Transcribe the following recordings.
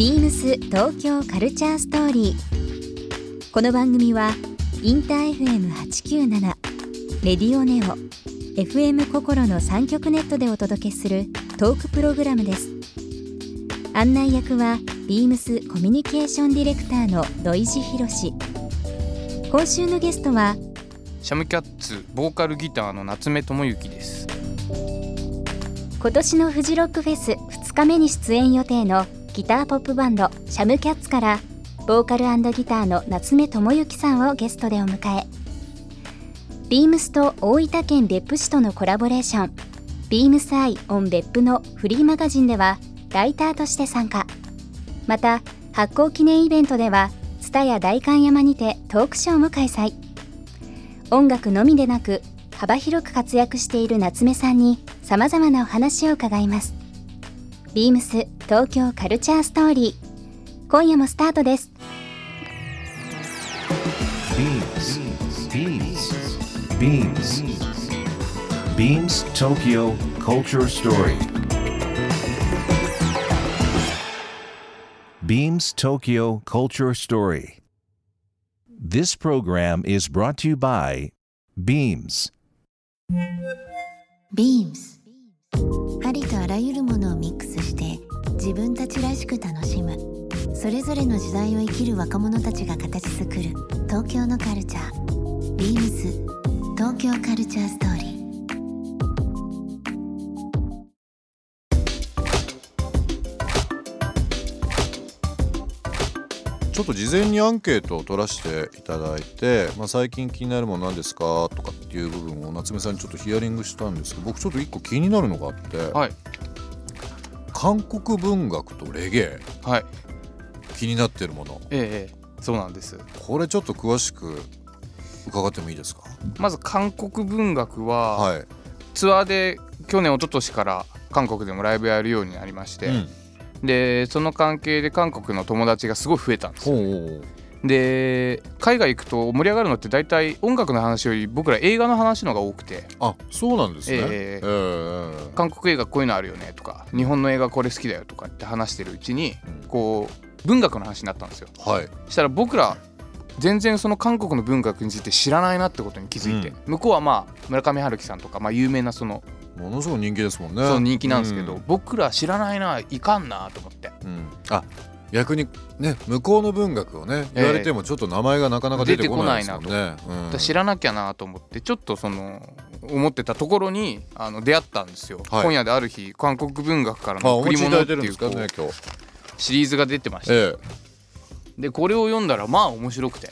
ビームス東京カルチャーストーリー。この番組はインター FM897 レディオネオ FM 心の三極ネットでお届けするトークプログラムです。案内役はビームスコミュニケーションディレクターの土井博志。今週のゲストはシャムキャッツボーカルギターの夏目智之です今年のフジロックフェス2日目に出演予定のギターポップバンドシャムキャッツからボーカルギターの夏目智之さんをゲストでお迎え。ビームスと大分県別府市とのコラボレーションビームスアイオン別府のフリーマガジンではライターとして参加。また発行記念イベントでは蔦屋代官山にてトークショーも開催。音楽のみでなく幅広く活躍している夏目さんにさまざまなお話を伺います。ビームス東京カルチャーストーリー今夜もスタートです Beams Beams Beams Tokyo Culture Story Beams Tokyo Culture Story This program is brought to you by Beams ビームスありとあらゆるものをミックスして自分たちらしく楽しむ。それぞれの時代を生きる若者たちが形作る東京のカルチャー。ビームス東京カルチャーストーリー。ちょっと事前にアンケートを取らせていただいて、まあ、最近気になるもの何ですかとかていう部分を夏目さんにちょっとヒアリングしたんですけど僕ちょっと一個気になるのがあって、はい。韓国文学とレゲエはい。気になってるもの。ええええ。そうなんです。これちょっと詳しく伺ってもいいですか？まず韓国文学は、はい、ツアーで去年一昨年から韓国でもライブやるようになりまして、うん。でその関係で韓国の友達がすごい増えたんですよ。ほうほうで海外行くと盛り上がるのって大体音楽の話より僕ら映画の話の方が多くて。あそうなんですね。ええ。ええ韓国映画こういうのあるよねとか日本の映画これ好きだよとかって話してるうちにうん。こう文学の話になったんですよ。はい。したら僕ら全然その韓国の文学について知らないなってことに気づいて、向こうはまあ村上春樹さんとか、まあ、有名なそのものすごい人気ですもんね。その人気なんですけど、うん。僕ら知らないないかんなと思って。うん。あ逆にね向こうの文学をね言われてもちょっと名前がなかなか出てこないですもんね、うん。知らなきゃなと思ってちょっとその思ってたところにあの出会ったんですよ、はい。今夜である日韓国文学からあの贈り物っていういてるんですかねシリーズが出てまして、えでこれを読んだらまあ面白くて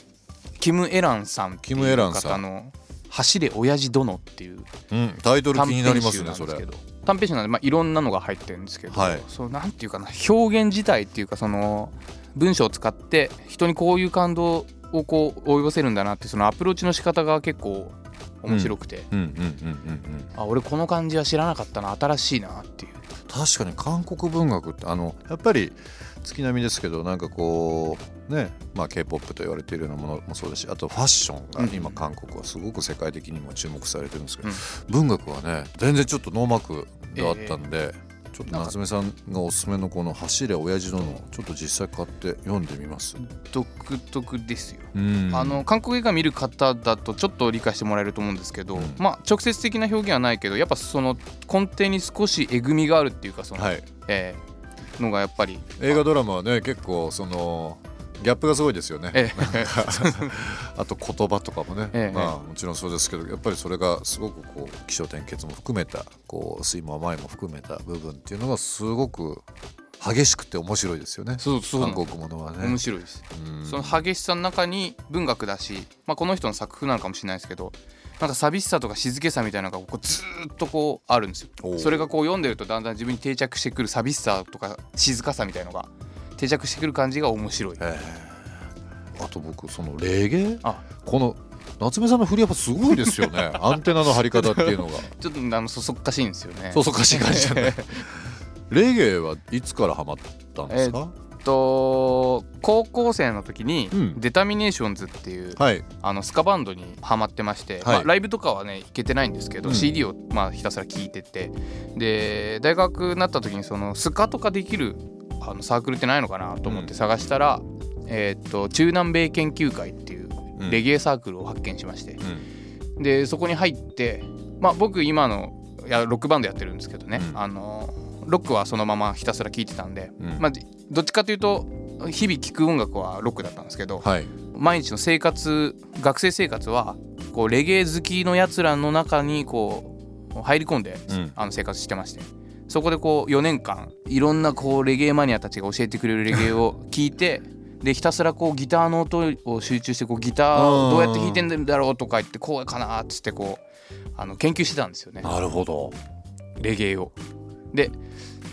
キム・エランさんっていキムエう方の「走れ親父殿」っていうえうん、タイトル気短になりますねそれ短編集なんで、まあ、いろんなのが入ってるんですけど、はい。そうなんていうかな表現自体っていうかその文章を使って人にこういう感動をこう及ぼせるんだなってそのアプローチの仕方が結構面白くて、うんうんうんうんうんあ俺この感じは知らなかったな新しいなっていう。確かに韓国文学ってあのやっぱり月並みですけどなんかこうねまあ k p o p と言われているようなものもそうですしあとファッションが今うん。韓国はすごく世界的にも注目されてるんですけど、うん。文学はね全然ちょっとノーマークであったんで、ちょっと夏目さんがおすすめのこの「走れ親父殿」ちょっと実際買って読んでみます、独特ですよ、うん。あの韓国映画見る方だとちょっと理解してもらえると思うんですけど、うん。まあ直接的な表現はないけどやっぱその根底に少しえぐみがあるっていうかその、はい。えーのがやっぱり。映画ドラマはね結構そのギャップがすごいですよね、ええ。あと言葉とかもね、ええ。まあ、もちろんそうですけどやっぱりそれがすごくこう起承転結も含めたこう酸いも甘いも含めた部分っていうのがすごく激しくて面白いですよね。そうそう韓国ものはね。面白いです、うん。その激しさの中に文学だし、まあ、この人の作風なのかもしれないですけどなんか寂しさとか静けさみたいなのがこうずーっとこうあるんですよ。それがこう読んでるとだんだん自分に定着してくる寂しさとか静かさみたいのが定着してくる感じが面白い。ええ。あと僕そのレゲエ？あ。この夏目さんの振りやっぱすごいですよね。アンテナの張り方っていうのが。ちょっとあのそそっかしいんですよねそそかしい感じじゃない。レゲエはいつからハマったんですか、と高校生の時に、うん。デタミネーションズっていう、はい。あのスカバンドにハマってまして、はい。まあ、ライブとかはね行けてないんですけど、うん。CD をまあひたすら聴いてて。で大学になった時にそのスカとかできるあのサークルってないのかなと思って探したら、えーっと中南米研究会っていううん。レゲエサークルを発見しまして、うん。でそこに入ってまあ僕今のいやロックバンドやってるんですけどね、うん。あのロックはそのままひたすら聴いてたんで、うん。まあどっちかというと日々聴く音楽はロックだったんですけど、はい。毎日の生活学生生活はこうレゲエ好きのやつらの中にこう入り込んで、うん。あの生活してましてそこでこう4年間いろんなこうレゲエマニアたちが教えてくれるレゲエを聞いて でひたすらこうギターの音を集中してこうギターをどうやって弾いてんだろうとか言ってこうかなっつってこうあの研究してたんですよね。なるほど。レゲエを。で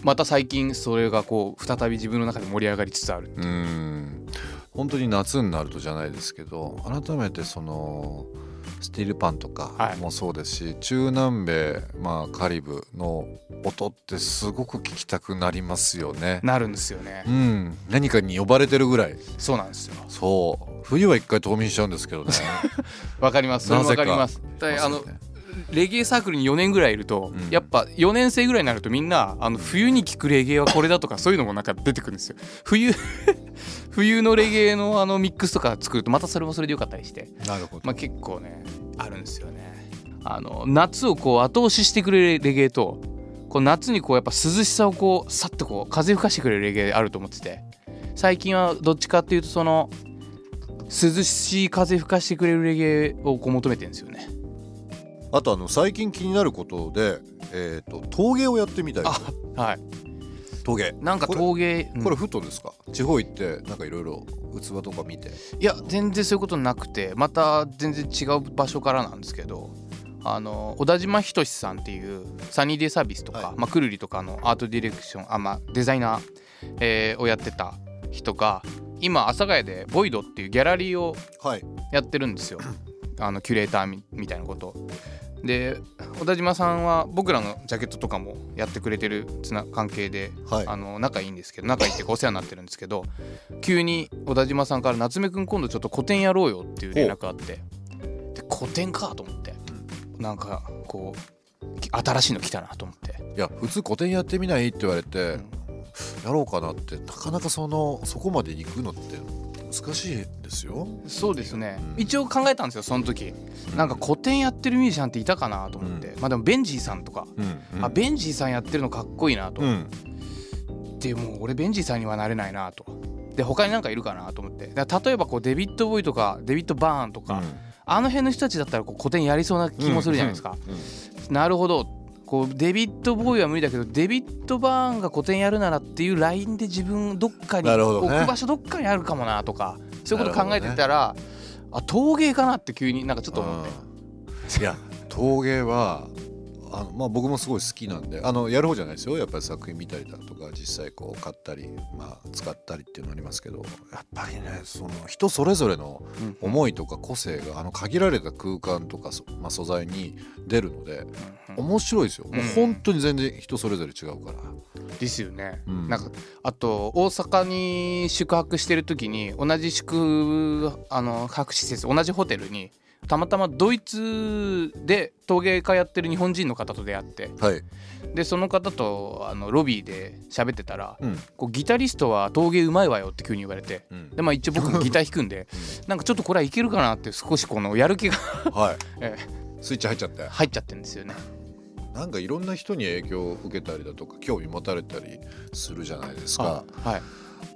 また最近それがこう再び自分の中で盛り上がりつつあるうん。本当に夏になるとじゃないですけど改めてそのスティールパンとかはい。もそうですし、中南米、まあ、カリブの音ってすごく聞きたくなりますよね。なるんですよね。うん、何かに呼ばれてるぐらい。そうなんですよ。そう。冬は一回冬眠しちゃうんですけどね。わかります。わかります。あのレゲエサークルに4年ぐらいいると、うん。やっぱ4年生ぐらいになるとみんなあの冬に聴くレゲエはこれだとかそういうのもなんか出てくるんですよ。冬冬のレゲエのあのミックスとか作るとまたそれもそれでよかったりして、なるほど、まあ、結構ねあるんですよね。あの夏をこう後押ししてくれるレゲエとこう夏にこうやっぱ涼しさをこうさっとこう風吹かしてくれるレゲエあると思ってて。最近はどっちかっていうとその涼しい風吹かしてくれるレゲエをこう求めてるんですよね。あとあの最近気になることで、えー、と陶芸をやってみたいあはい陶芸なんか陶芸うん。これふとですか？地方行ってなんかいろいろ器とか見て。いや全然そういうことなくてまた全然違う場所からなんですけどあの小田島仁さんっていうサニーデイサービスとか、はい。まあ、くるりとかのアートディレクションあ、まあ、デザイナー、えーをやってた人が今阿佐ヶ谷でボイドっていうギャラリーをはい。やってるんですよ。あのキュレーターみみたいなことで小田島さんは僕らのジャケットとかもやってくれてるつな関係ではい。あの仲いいんですけど仲いいっていうかお世話になってるんですけど急に小田島さんから「夏目くん今度ちょっと個展やろうよ」っていう連絡があってで個展かと思ってなんかこうき新しいの来たなと思って。いや普通個展やってみないって言われて、ん。やろうかなってなかなかそのそこまで行くのって難しいですよ。そうですね。うん。一応考えたんですよその時。なんか個展やってるミュージシャンっていたかなと思って。まあでもベンジーさんとか。うんうん。あベンジーさんやってるのかっこいいなと。うん。でも俺ベンジーさんにはなれないなと。で他になんかいるかなと思って。例えばこうデビッド・ボウイとかデビッド・バーンとか、あの辺の人たちだったらこう個展やりそうな気もするじゃないですか、うん。うん。なるほどこうデビッド・ボウイは無理だけどデビッド・バーンが個展やるならっていうラインで自分どっかに置く場所どっかにあるかもなとかそういうこと考えてたら、あ陶芸かなって急になんかちょっと思って、うん。いや陶芸はあの、まあ、僕もすごい好きなんであのやる方じゃないですよ。やっぱり作品見たりだとか実際こう買ったり、まあ、使ったりっていうのありますけどやっぱりねその人それぞれのうん。思いとか個性があの限られた空間とか、そまあ、素材に出るのでうん。面白いですよ、もううん本当に全然人それぞれ違うから。ですよね、うん。なんかあと大阪に宿泊してる時に同じ宿あの泊施設同じホテルにたまたまドイツで陶芸家やってる日本人の方と出会ってはい、でその方とあのロビーで喋ってたらうん。こうギタリストは陶芸うまいわよって急に言われてうん。でまあ一応僕もギター弾くんで なんかちょっとこれはいけるかなって少しこのやる気がはい。えスイッチ入っちゃって。入っちゃってるんですよね。なんかいろんな人に影響を受けたりだとか興味持たれたりするじゃないですか。はい。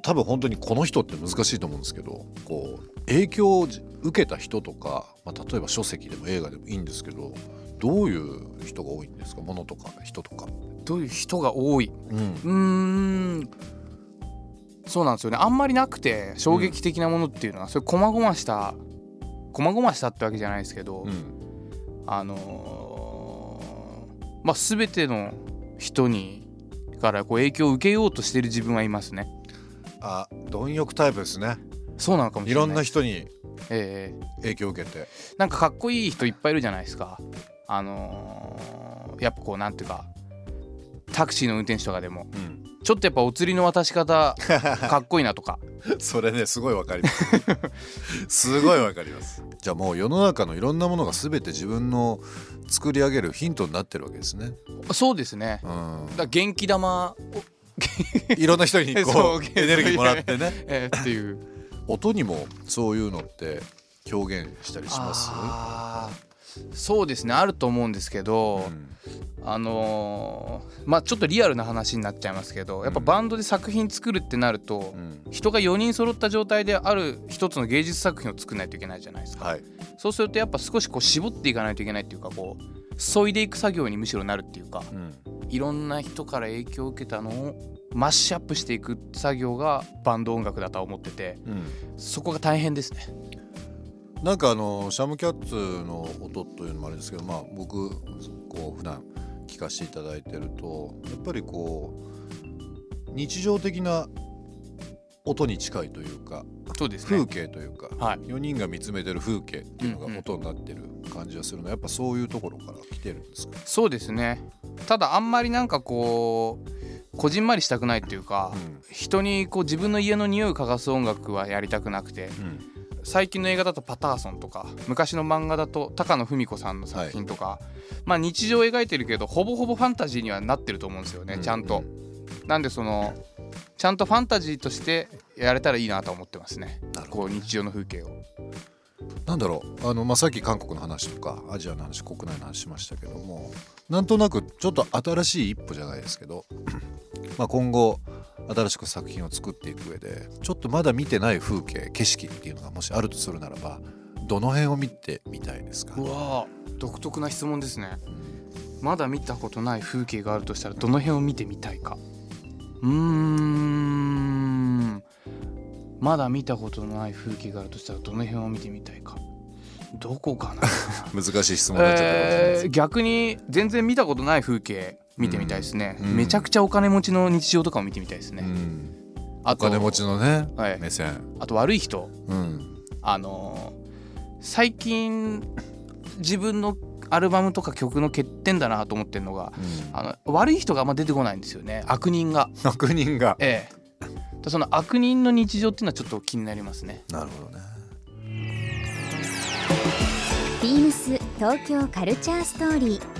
多分本当にこの人って難しいと思うんですけどこう影響を受けた人とか、まあ、例えば書籍でも映画でもいいんですけどどういう人が多いんですか？ものとか人とか。どういう人が多い？うん。うーん。そうなんですよね。あんまりなくて衝撃的なものっていうのは、それ細々した細々したってわけじゃないですけど、うん。あのーまあ全ての人にからこう影響を受けようとしてる自分はいますね。あ貪欲タイプですね。そうなのかもしれない。いろんな人にええ影響を受けて。なんかかっこいい人いっぱいいるじゃないですか。あのーやっぱこうなんていうかタクシーの運転手とかでも。うん。ちょっとやっぱお釣りの渡し方 かっこいいなとか。それねすごいわかります。すごいわかります。じゃあもう世の中のいろんなものが全て自分の作り上げるヒントになってるわけですね。そうですね。うん。だ元気玉を。いろんな人にそこう うエネルギーもらってね。えーっていう音にもそういうのって表現したりします？そうですね。あると思うんですけど、うん。あのーまあちょっとリアルな話になっちゃいますけどやっぱうん。バンドで作品作るってなると、うん。人が4人揃った状態である一つの芸術作品を作らないといけないじゃないですか、はい。そうするとやっぱ少しこう絞っていかないといけないっていうかこう削いでいく作業にむしろなるっていうかうん。いろんな人から影響を受けたのをマッシュアップしていく作業がバンド音楽だとは思っててうん。そこが大変ですね。なんかあのシャムキャッツの音というのもあるんですけどまあ僕こう普段聞かせていただいてるとやっぱりこう日常的な音に近いというかそうですね。風景というか、はい。4人が見つめてる風景っていうのうんうん。が音になってる感じがするのはやっぱそういうところから来てるんですか、そうですね。ただあんまりなんかこうこじんまりしたくないっていうか、人にこう自分の家の匂いを嗅がす音楽はやりたくなくてうん最近の映画だとパターソンとか昔の漫画だと高野文子さんの作品とか、まあ日常を描いてるけどほぼほぼファンタジーにはなってると思うんですよね、うんちゃんと。なんでそのちゃんとファンタジーとしてやれたらいいなと思ってますねねこう日常の風景を。なんだろうあの、まあ、さっき韓国の話とかアジアの話国内の話しましたけどもなんとなくちょっと新しい一歩じゃないですけどまあ今後新しく作品を作っていく上でちょっとまだ見てない風景景色っていうのがもしあるとするならばどの辺を見てみたいですか？うわー独特な質問ですね。まだ見たことない風景があるとしたらどの辺を見てみたいか？うーん。まだ見たことのない風景があるとしたらどの辺を見てみたいか？どこかな？難しい質問になっちゃったかもしれないです。えー逆に全然見たことない風景見てみたいですね、うん。めちゃくちゃお金持ちの日常とかを見てみたいですね、うん。あとお金持ちのね、はい。目線。あと悪い人。うん。あのー最近自分のアルバムとか曲の欠点だなと思ってるのがうん。あの悪い人があんま出てこないんですよね。悪人が。悪人が。ええ。その悪人の日常っていうのはちょっと気になりますね。なるほどね。ビームス東京カルチャーストーリー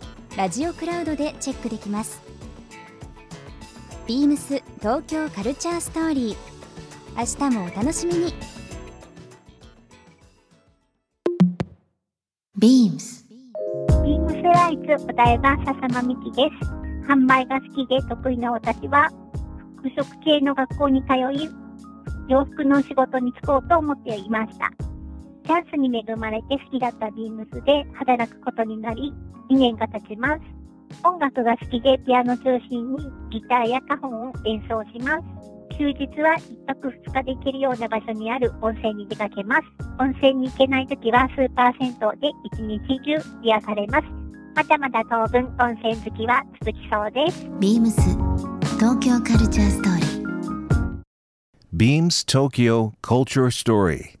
ラジオクラウドでチェックできます。ビームス東京カルチャーストーリー。明日もお楽しみに。ビームス。ビームスライツお台場笹間美希です。販売が好きで得意な私は、服飾系の学校に通い、洋服の仕事に就こうと思っていました。チャンスに恵まれて好きだったビームスで働くことになり、2年が経ちます。音楽が好きでピアノ中心にギターやカホンを演奏します。休日は1泊2日で行けるような場所にある温泉に出かけます。温泉に行けないときはスーパー銭湯で一日中癒されます。まだまだ当分温泉好きは続きそうです。ビームス東京カルチャーストーリー Beams Tokyo Culture Story.